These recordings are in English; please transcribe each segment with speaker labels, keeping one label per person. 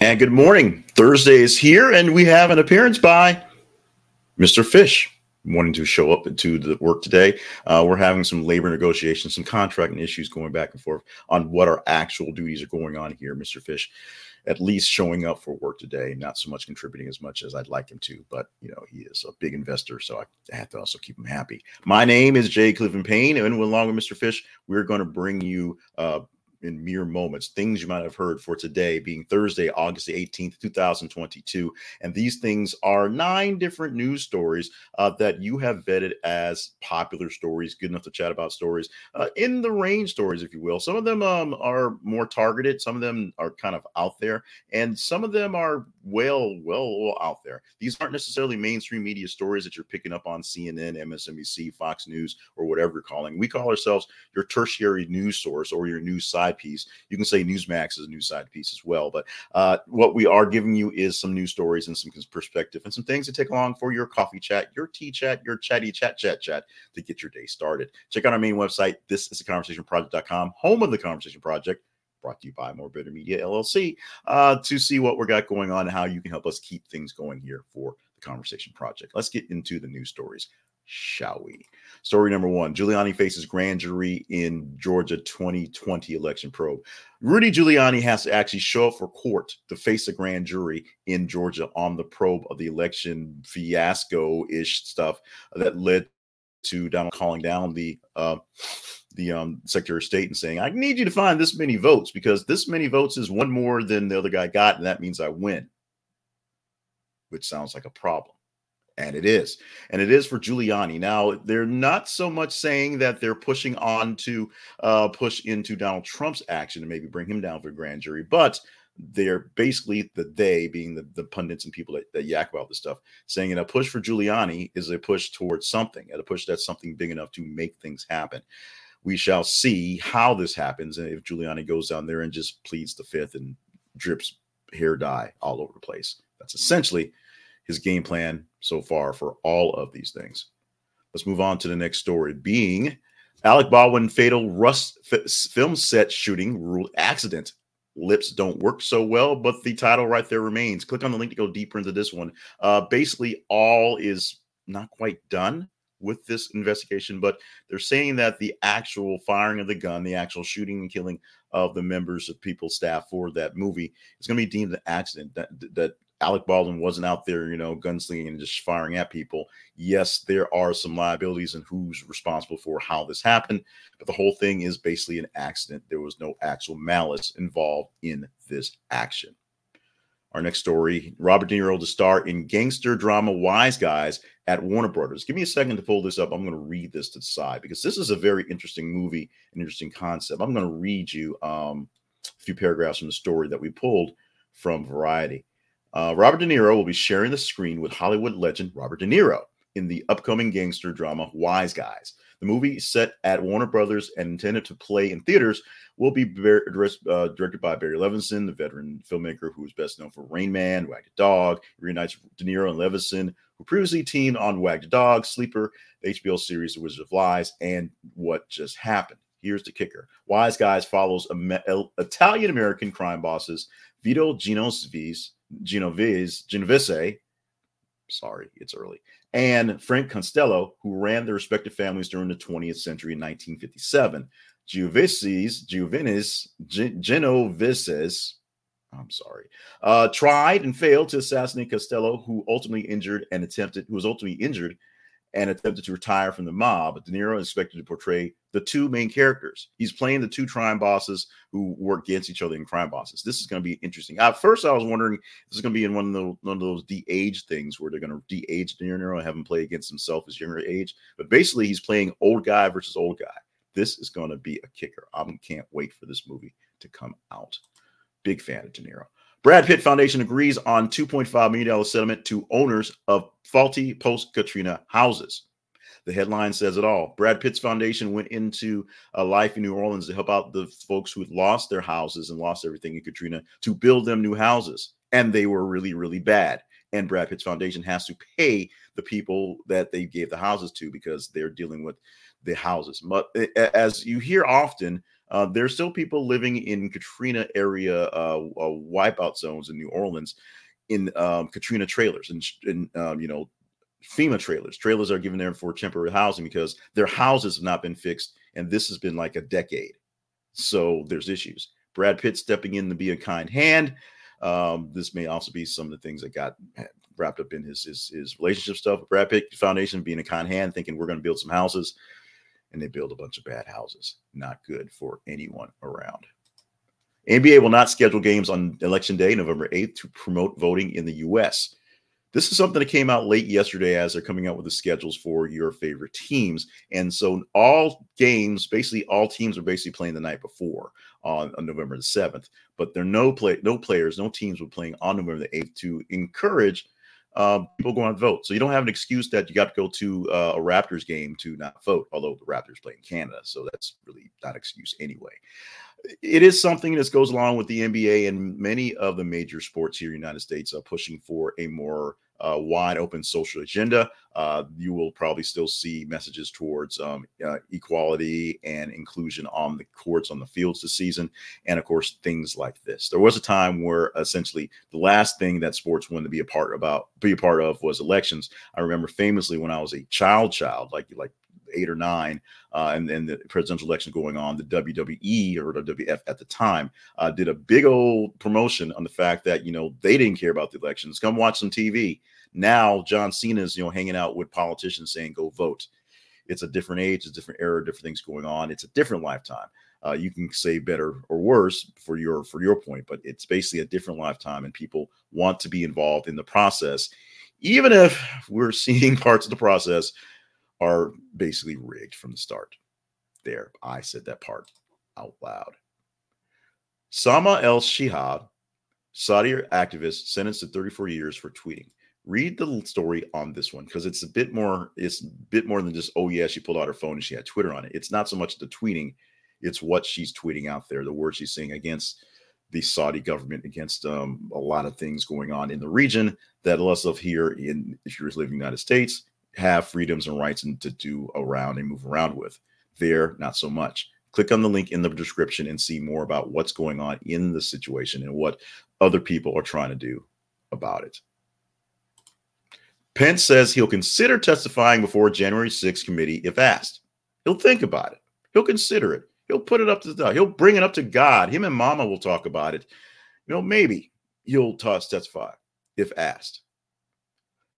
Speaker 1: And good morning. Thursday is here, and we have an appearance by Mr. Fish wanting to show up to the work today. Uh, we're having some labor negotiations, some contracting issues going back and forth on what our actual duties are going on here, Mr. Fish. At least showing up for work today, not so much contributing as much as I'd like him to, but you know, he is a big investor, so I have to also keep him happy. My name is Jay Clifton Payne, and along with Mr. Fish, we're going to bring you uh, in mere moments, things you might have heard for today being Thursday, August the 18th, 2022. And these things are nine different news stories uh, that you have vetted as popular stories, good enough to chat about stories, uh, in the range stories, if you will. Some of them um, are more targeted, some of them are kind of out there, and some of them are well, well well out there. These aren't necessarily mainstream media stories that you're picking up on CNN, MSNBC, Fox News, or whatever you're calling. We call ourselves your tertiary news source or your news side piece. You can say Newsmax is a news side piece as well. But uh, what we are giving you is some news stories and some perspective and some things to take along for your coffee chat, your tea chat, your chatty chat, chat, chat to get your day started. Check out our main website. This is the conversationproject.com, home of the conversation project brought to you by More Media LLC, uh, to see what we've got going on and how you can help us keep things going here for the Conversation Project. Let's get into the news stories, shall we? Story number one Giuliani faces grand jury in Georgia 2020 election probe. Rudy Giuliani has to actually show up for court to face a grand jury in Georgia on the probe of the election fiasco ish stuff that led to Donald calling down the uh, the um, Secretary of State and saying, "I need you to find this many votes because this many votes is one more than the other guy got, and that means I win." Which sounds like a problem, and it is, and it is for Giuliani. Now they're not so much saying that they're pushing on to uh, push into Donald Trump's action and maybe bring him down for grand jury, but they're basically the they being the, the pundits and people that, that yak about this stuff saying that a push for Giuliani is a push towards something, and a push that's something big enough to make things happen. We shall see how this happens and if Giuliani goes down there and just pleads the fifth and drips hair dye all over the place. That's essentially his game plan so far for all of these things. Let's move on to the next story being Alec Baldwin fatal Rust film set shooting rule accident lips don't work so well, but the title right there remains. Click on the link to go deeper into this one. Uh, basically, all is not quite done with this investigation, but they're saying that the actual firing of the gun, the actual shooting and killing of the members of people staff for that movie is going to be deemed an accident. That that Alec Baldwin wasn't out there, you know, gunslinging and just firing at people. Yes, there are some liabilities and who's responsible for how this happened, but the whole thing is basically an accident. There was no actual malice involved in this action. Our next story Robert De Niro to star in gangster drama Wise Guys at Warner Brothers. Give me a second to pull this up. I'm going to read this to the side because this is a very interesting movie, an interesting concept. I'm going to read you um, a few paragraphs from the story that we pulled from Variety. Uh, Robert De Niro will be sharing the screen with Hollywood legend Robert De Niro in the upcoming gangster drama Wise Guys. The movie, set at Warner Brothers and intended to play in theaters, will be uh, directed by Barry Levinson, the veteran filmmaker who is best known for Rain Man, Wag the Dog. Reunites De Niro and Levinson, who previously teamed on Wag the Dog, Sleeper, the HBO series The Wizard of Lies, and What Just Happened. Here's the kicker Wise Guys follows Italian American crime bosses Vito Genovese, Genovese, Genovese, sorry, it's early, and Frank Costello, who ran their respective families during the 20th century in 1957. Giovises, Giovinus, Genoveses, I'm sorry, uh, tried and failed to assassinate Costello, who ultimately injured and attempted, who was ultimately injured and attempted to retire from the mob. But De Niro is expected to portray the two main characters. He's playing the two crime bosses who work against each other in crime bosses. This is going to be interesting. At first, I was wondering if this is going to be in one of, the, one of those de-age things where they're going to de-age De Niro and have him play against himself as younger age. But basically, he's playing old guy versus old guy. This is going to be a kicker. I can't wait for this movie to come out. Big fan of De Niro. Brad Pitt Foundation agrees on $2.5 million settlement to owners of faulty post Katrina houses. The headline says it all. Brad Pitt's foundation went into a life in New Orleans to help out the folks who lost their houses and lost everything in Katrina to build them new houses. And they were really, really bad. And Brad Pitt's foundation has to pay the people that they gave the houses to because they're dealing with the houses. But as you hear often, uh, there's still people living in Katrina area uh, uh, wipeout zones in New Orleans in um, Katrina trailers and, and um, you know FEMA trailers. Trailers are given there for temporary housing because their houses have not been fixed, and this has been like a decade. So there's issues. Brad Pitt stepping in to be a kind hand. Um, this may also be some of the things that got wrapped up in his his, his relationship stuff. Brad Pitt Foundation being a kind hand, thinking we're going to build some houses, and they build a bunch of bad houses. Not good for anyone around. NBA will not schedule games on election day, November 8th, to promote voting in the U.S. This is something that came out late yesterday as they're coming out with the schedules for your favorite teams. And so all games, basically all teams are basically playing the night before on, on November the 7th. But there are no play no players, no teams were playing on November the 8th to encourage uh, people going to vote. So you don't have an excuse that you got to go to uh, a Raptors game to not vote, although the Raptors play in Canada. So that's really not an excuse anyway it is something that goes along with the NBA and many of the major sports here in the United States are pushing for a more uh, wide open social agenda. Uh, you will probably still see messages towards um, uh, equality and inclusion on the courts, on the fields this season, and of course things like this. There was a time where essentially the last thing that sports wanted to be a part about, be a part of, was elections. I remember famously when I was a child, child like like eight or nine, uh, and then the presidential election going on, the WWE or WWF at the time uh, did a big old promotion on the fact that you know they didn't care about the elections. Come watch some TV. Now John Cena's you know hanging out with politicians saying go vote. It's a different age, it's a different era, different things going on. It's a different lifetime. Uh, you can say better or worse for your for your point, but it's basically a different lifetime, and people want to be involved in the process, even if we're seeing parts of the process are basically rigged from the start. There, I said that part out loud. Salma al-Shehab, Saudi activist, sentenced to 34 years for tweeting. Read the story on this one because it's a bit more. It's a bit more than just oh yeah, she pulled out her phone and she had Twitter on it. It's not so much the tweeting, it's what she's tweeting out there, the words she's saying against the Saudi government, against um, a lot of things going on in the region that less of here in if you're living in the United States have freedoms and rights and to do around and move around with. There, not so much. Click on the link in the description and see more about what's going on in the situation and what other people are trying to do about it. Pence says he'll consider testifying before January 6th committee if asked. He'll think about it. He'll consider it. He'll put it up to the he'll bring it up to God. Him and Mama will talk about it. You know, maybe he'll toss testify if asked.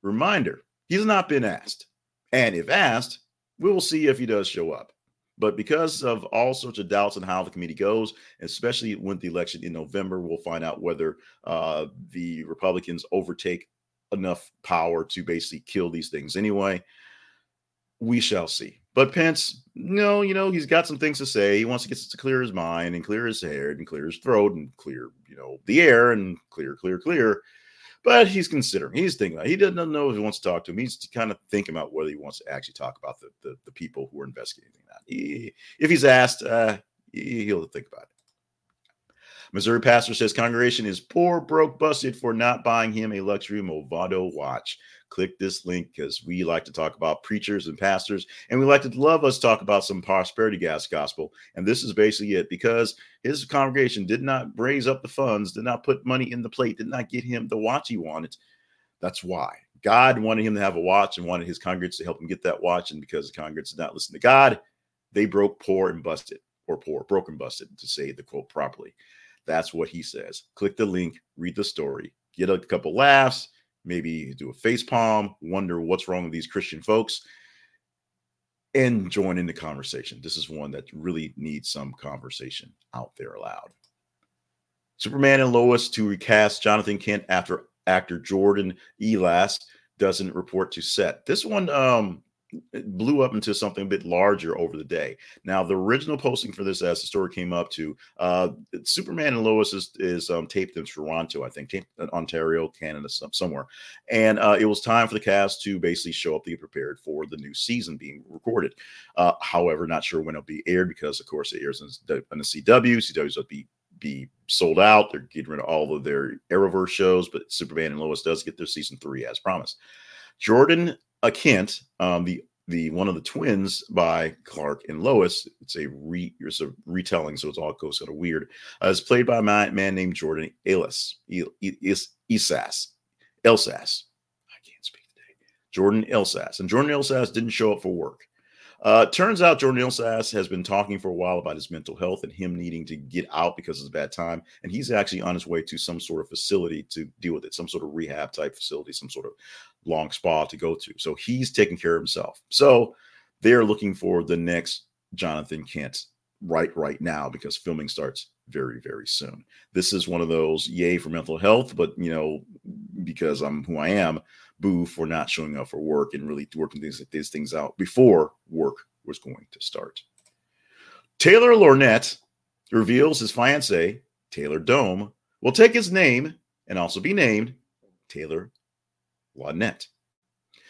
Speaker 1: Reminder He's not been asked. And if asked, we will see if he does show up. But because of all sorts of doubts on how the committee goes, especially when the election in November, we'll find out whether uh, the Republicans overtake enough power to basically kill these things anyway. We shall see. But Pence, no, you know, he's got some things to say. He wants to get to clear his mind and clear his hair and clear his throat and clear, you know, the air and clear, clear, clear. But he's considering. He's thinking about. It. He doesn't know if he wants to talk to him. He's kind of thinking about whether he wants to actually talk about the the, the people who are investigating that. He, if he's asked, uh, he'll think about it. Missouri pastor says congregation is poor, broke, busted for not buying him a luxury Movado watch click this link because we like to talk about preachers and pastors, and we like to love us talk about some prosperity gas gospel. And this is basically it because his congregation did not raise up the funds, did not put money in the plate, did not get him the watch he wanted. That's why God wanted him to have a watch and wanted his congregants to help him get that watch. And because the congregants did not listen to God, they broke poor and busted, or poor, broken, busted, to say the quote properly. That's what he says. Click the link, read the story, get a couple laughs, maybe do a face palm, wonder what's wrong with these Christian folks, and join in the conversation. This is one that really needs some conversation out there aloud. Superman and Lois to recast Jonathan Kent after actor Jordan Elsass doesn't report to set. This one um it blew up into something a bit larger over the day. Now, the original posting for this, as the story came up to, uh, Superman and Lois is, is um, taped in Toronto, I think, in Ontario, Canada, some, somewhere. And uh, it was time for the cast to basically show up to get prepared for the new season being recorded. Uh, however, not sure when it'll be aired because, of course, it airs in the CW. CW's will be be sold out. They're getting rid of all of their Arrowverse shows, but Superman and Lois does get their season three as promised. Jordan uh, Kent, um, the the one of the twins by Clark and Lois. It's a re it's a retelling, so it's all goes sort of weird. Uh, it's played by a man, man named Jordan Ellis, Esas, Elsas. I can't speak today. Jordan Elsass, and Jordan Elsass didn't show up for work. Uh, turns out Jordan Elsass has been talking for a while about his mental health and him needing to get out because it's a bad time. And he's actually on his way to some sort of facility to deal with it, some sort of rehab type facility, some sort of long spa to go to. So he's taking care of himself. So they're looking for the next Jonathan Kent right right now because filming starts very very soon. This is one of those yay for mental health, but you know because I'm who I am, boo for not showing up for work and really working these these things out before work was going to start. Taylor Lautner reveals his fiance Taylor Dome will take his name and also be named Taylor Lautner.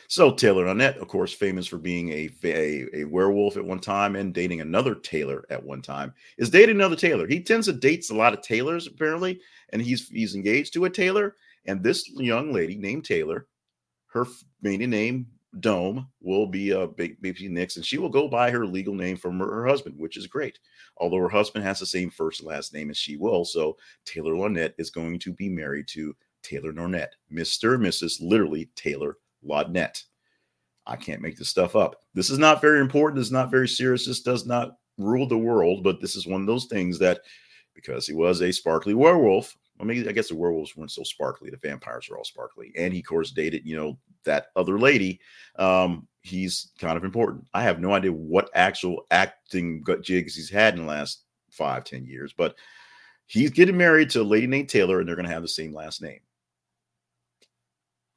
Speaker 1: So Taylor Lautner, of course, famous for being a, a, a werewolf at one time and dating another Taylor at one time, is dating another Taylor. He tends to dates a lot of Taylors apparently, and he's he's engaged to a Taylor. And this young lady named Taylor, her maiden name Dome will be a uh, baby Nix, and she will go by her legal name from her, her, husband, which is great. Although her husband has the same first and last name as she will, so Taylor Lautner is going to be married to Taylor Nornett, Mr. and Mrs. literally Taylor Lautner. I can't make this stuff up. This is not very important. Is not very serious. This does not rule the world, but this is one of those things that because he was a sparkly werewolf, I mean, I guess the werewolves weren't so sparkly. The vampires are all sparkly. And he, of course, dated, you know, that other lady. Um, he's kind of important. I have no idea what actual acting jigs he's had in the last five, ten years, but he's getting married to a lady named Taylor, and they're going to have the same last name.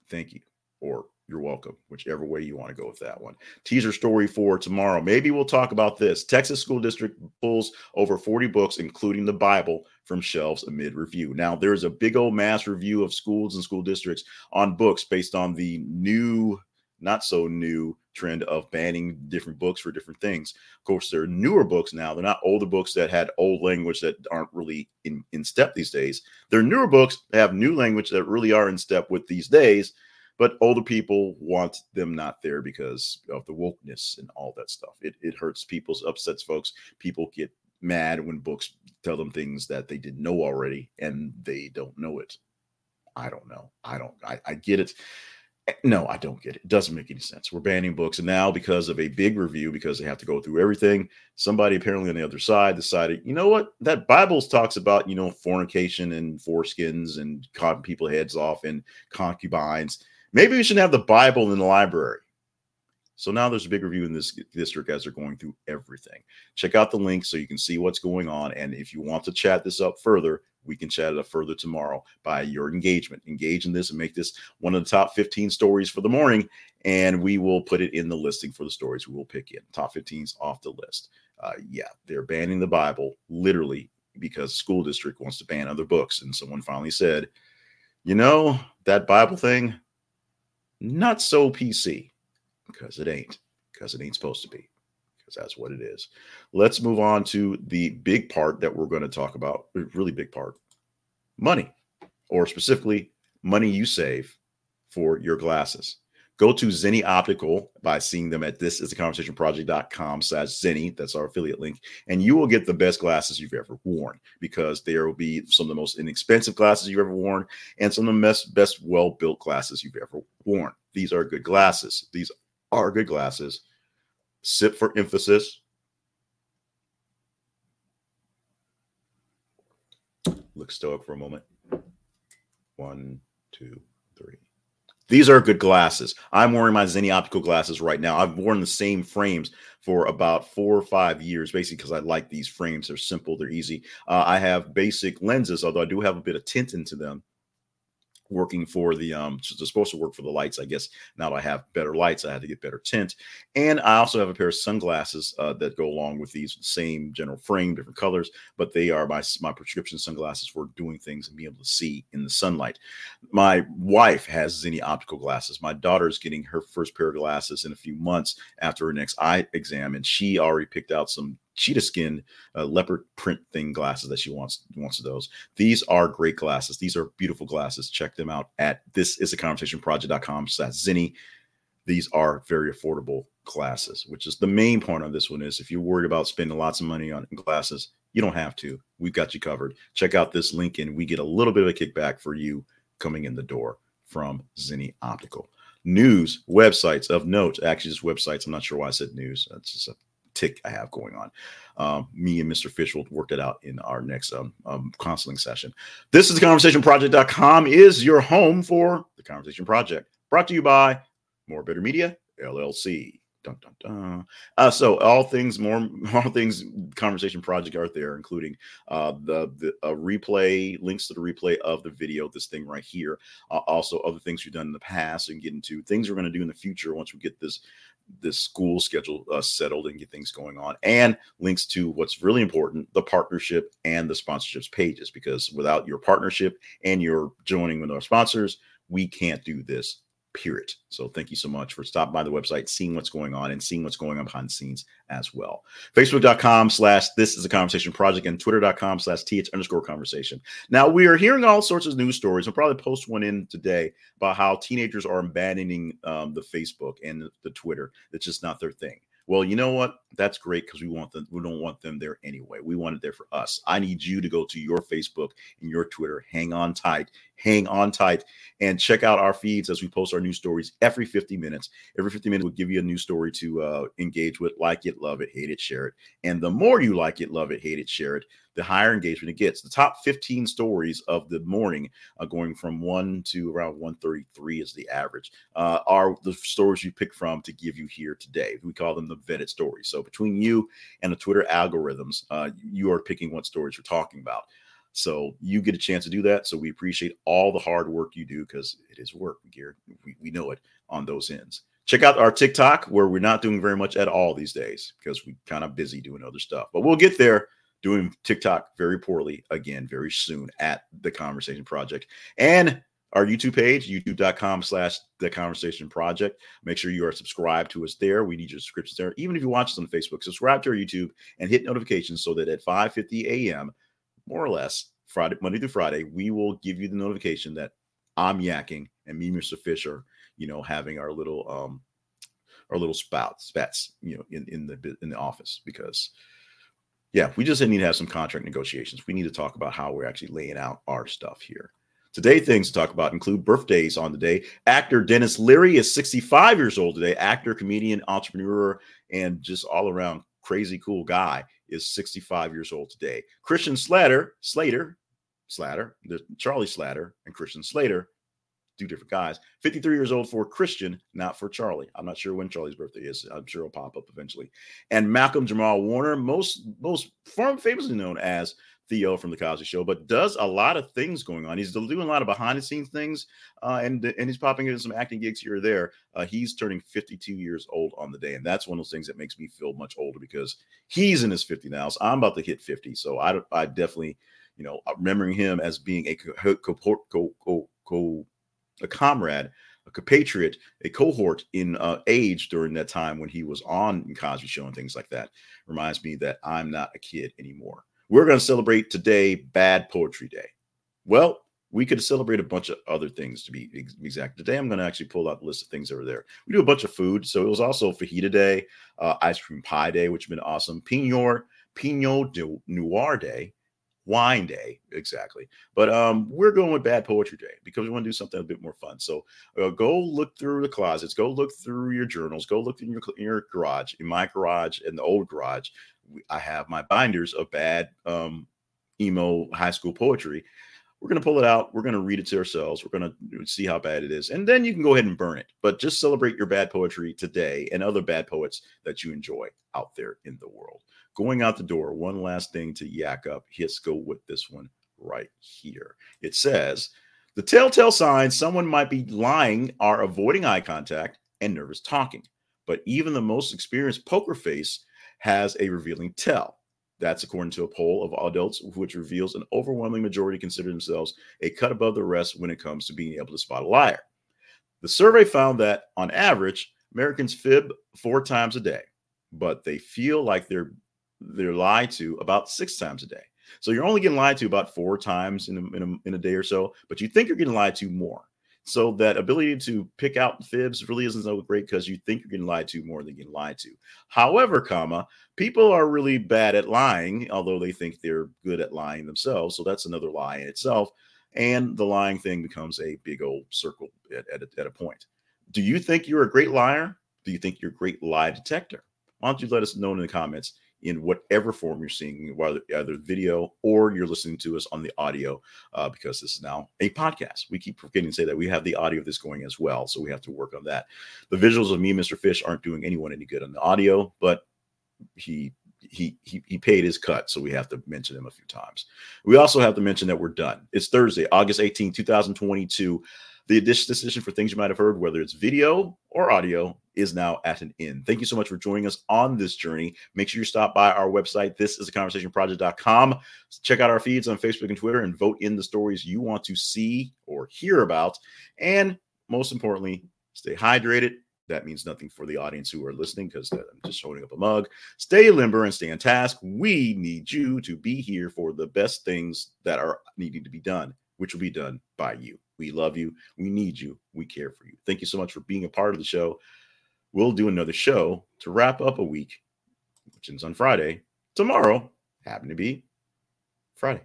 Speaker 1: Thank you. Or you're welcome, whichever way you want to go with that one. Teaser story for tomorrow. Maybe we'll talk about this. Texas School District pulls over 40 books, including the Bible, from shelves amid review. Now, there's a big old mass review of schools and school districts on books based on the new, not so new trend of banning different books for different things. Of course, there are newer books now. They're not older books that had old language that aren't really in, in step these days. They're newer books that have new language that really are in step with these days but older people want them not there because of the wokeness and all that stuff. It, it hurts people's upsets folks. People get mad when books tell them things that they didn't know already and they don't know it. I don't know. I don't, I, I get it. Eh, no, I don't get it. It doesn't make any sense. We're banning books. And now, because of a big review, because they have to go through everything, somebody apparently on the other side decided, you know what? That Bible talks about, you know, fornication and foreskins and cutting people heads off and concubines Maybe we should have the Bible in the library. So now there's a big review in this district as they're going through everything. Check out the link so you can see what's going on. And if you want to chat this up further, we can chat it up further tomorrow by your engagement. Engage in this and make this one of the top 15 stories for the morning. And we will put it in the listing for the stories we will pick in. Top 15s off the list. Uh, yeah, they're banning the Bible literally because the school district wants to ban other books. And someone finally said, you know, that Bible thing, not so PC because it ain't, because it ain't supposed to be, because that's what it is. Let's move on to the big part that we're going to talk about, really big part money, or specifically, money you save for your glasses. Go to Zenni Optical by seeing them at this is the conversation project.com slash Zenni. That's our affiliate link. And you will get the best glasses you've ever worn because there will be some of the most inexpensive glasses you've ever worn and some of the best, best well built glasses you've ever worn. These are good glasses. These are good glasses. Sip for emphasis. Look stoic for a moment. One, two, three. These are good glasses. I'm wearing my Zenni optical glasses right now. I've worn the same frames for about four or five years, basically because I like these frames. They're simple, they're easy. Uh, I have basic lenses, although I do have a bit of tint into them working for the um they're supposed to work for the lights i guess. Now that i have better lights i had to get better tint. And i also have a pair of sunglasses uh, that go along with these same general frame different colors but they are my my prescription sunglasses for doing things and being able to see in the sunlight. My wife has Zenni optical glasses. My daughter is getting her first pair of glasses in a few months after her next eye exam and she already picked out some cheetah skin uh, leopard print thing glasses that she wants wants those these are great glasses these are beautiful glasses check them out at this is a conversation project.com slash zenni these are very affordable glasses which is the main point of this one. Is if you're worried about spending lots of money on glasses you don't have to. We've got you covered. Check out this link, and we get a little bit of a kickback for you coming in the door from Zenni Optical. News websites of note, actually, just websites. I'm not sure why I said news. That's just a tick I have going on. Um, me and Mr. Fish will work it out in our next um, um, counseling session. This is conversationproject.com is your home for the conversation project brought to you by more better media LLC. Dun, dun, dun. Uh, so all things more all things conversation project are there including uh, the the replay links to the replay of the video this thing right here uh, also other things we've done in the past and get into things we're going to do in the future once we get this this school schedule uh, settled and get things going on and links to what's really important the partnership and the sponsorships pages because without your partnership and your joining with our sponsors we can't do this period. So thank you so much for stopping by the website, seeing what's going on, and seeing what's going on behind the scenes as well. Facebook.com slash this is a conversation project and twitter.com slash th underscore conversation. Now we are hearing all sorts of news stories. I'll probably post one in today about how teenagers are abandoning um, the Facebook and the, the Twitter. It's just not their thing. Well, you know what? That's great because we want them. We don't want them there anyway. We want it there for us. I need you to go to your Facebook and your Twitter. Hang on tight. Hang on tight and check out our feeds as we post our new stories every 50 minutes. Every 50 minutes, we'll give you a new story to uh, engage with. Like it, love it, hate it, share it. And the more you like it, love it, hate it, share it, the higher engagement it gets. The top 15 stories of the morning, uh, going from one to around 133 is the average, uh, are the stories you pick from to give you here today. We call them the vetted stories. So between you and the Twitter algorithms, uh, you are picking what stories you're talking about. So you get a chance to do that. So we appreciate all the hard work you do because it is work, Garrett. We, we know it on those ends. Check out our TikTok where we're not doing very much at all these days because we're kind of busy doing other stuff. But we'll get there doing TikTok very poorly again very soon at the Conversation Project. And our YouTube page, youtube.com slash the conversation project. Make sure you are subscribed to us there. We need your subscriptions there. Even if you watch us on Facebook, subscribe to our YouTube and hit notifications so that at 5:50 a.m., more or less, Friday, Monday through Friday, we will give you the notification that I'm yakking and me, Mr. Fisher, you know, having our little um our little spouts, spats, you know, in, in the in the office because yeah, we just need to have some contract negotiations. We need to talk about how we're actually laying out our stuff here. Today, things to talk about include birthdays on the day. Actor Denis Leary is 65 years old today. Actor, comedian, entrepreneur, and just all around crazy cool guy is 65 years old today. Christian Slater, Slater, Slater, Charlie Slater, and Christian Slater two different guys. 53 years old for Christian, not for Charlie. I'm not sure when Charlie's birthday is. I'm sure it'll pop up eventually. And Malcolm Jamal Warner, most most famously known as Theo from the Cosby Show, but does a lot of things going on. He's doing a lot of behind the scenes things, uh, and and he's popping into some acting gigs here or there. Uh, he's turning 52 years old on the day, and that's one of those things that makes me feel much older because he's in his 50 now. So I'm about to hit 50, so I I definitely you know remembering him as being a co co co co a comrade, a compatriot, a cohort in uh, age during that time when he was on Cosby Show and things like that. Reminds me that I'm not a kid anymore. We're going to celebrate today Bad Poetry Day. Well, we could celebrate a bunch of other things to be exact. Today, I'm going to actually pull out the list of things that are there. We do a bunch of food. So it was also Fajita Day, uh, Ice Cream Pie Day, which has been awesome. Pinot, Pinot de Noir Day, wine day exactly. But um we're going with bad poetry day because we want to do something a bit more fun. So uh, go look through the closets go look through your journals go look in your, in your garage in my garage in the old garage. I have my binders of bad um emo high school poetry. We're going to pull it out we're going to read it to ourselves we're going to see how bad it is and then you can go ahead and burn it. But just celebrate your bad poetry today and other bad poets that you enjoy out there in the world Going out the door, one last thing to yak up. Let's go with this one right here. It says, the telltale signs someone might be lying are avoiding eye contact and nervous talking. But even the most experienced poker face has a revealing tell. That's according to a poll of adults, which reveals an overwhelming majority consider themselves a cut above the rest when it comes to being able to spot a liar. The survey found that on average, Americans fib four times a day, but they feel like they're they're lied to about six times a day. So you're only getting lied to about four times in a, in a, in a day or so, but you think you're getting lied to more. So that ability to pick out fibs really isn't so great because you think you're getting lied to more than getting lied to. However, comma, people are really bad at lying, although they think they're good at lying themselves. So that's another lie in itself. And the lying thing becomes a big old circle at, at, a, at a point. Do you think you're a great liar? Do you think you're a great lie detector? Why don't you let us know in the comments? In whatever form you're seeing, whether either video or you're listening to us on the audio, uh, because this is now a podcast. We keep forgetting to say that we have the audio of this going as well, so we have to work on that. The visuals of me, Mr. Fish, aren't doing anyone any good on the audio, but he he he he paid his cut, so we have to mention him a few times. We also have to mention that we're done. It's Thursday, August 18, 2022. The decision for things you might have heard, whether it's video or audio, is now at an end. Thank you so much for joining us on this journey. Make sure you stop by our website, this is a conversationproject.com. Check out our feeds on Facebook and Twitter and vote in the stories you want to see or hear about. And most importantly, stay hydrated. That means nothing for the audience who are listening because I'm just holding up a mug. Stay limber and stay on task. We need you to be here for the best things that are needing to be done, which will be done by you. We love you. We need you. We care for you. Thank you so much for being a part of the show. We'll do another show to wrap up a week, which ends on Friday. Tomorrow happen to be Friday.